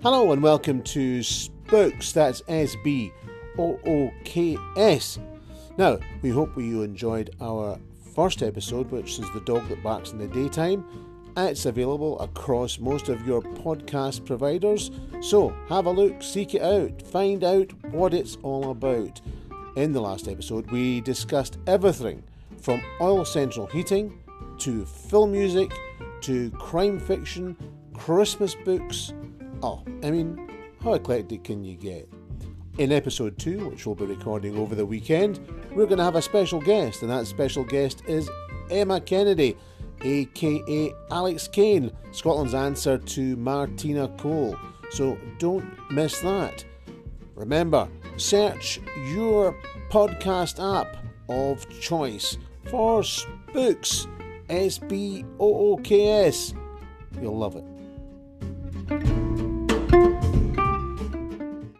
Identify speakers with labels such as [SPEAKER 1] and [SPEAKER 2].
[SPEAKER 1] Hello and welcome to Spooks. That's S B O O K S. Now, we hope you enjoyed our first episode, which is The Dog That Barks in the Daytime. It's available across most of your podcast providers, so have a look, seek it out, find out what it's all about. In the last episode, we discussed everything from oil central heating to film music to crime fiction, Christmas books. Oh, I mean, how eclectic can you get? In episode 2, which we'll be recording over the weekend, we're going to have a special guest, and that special guest is Emma Kennedy, aka Alex Kane, Scotland's answer to Martina Cole. So don't miss that. Remember, search your podcast app of choice for Spooks. S B O O K S. You'll love it.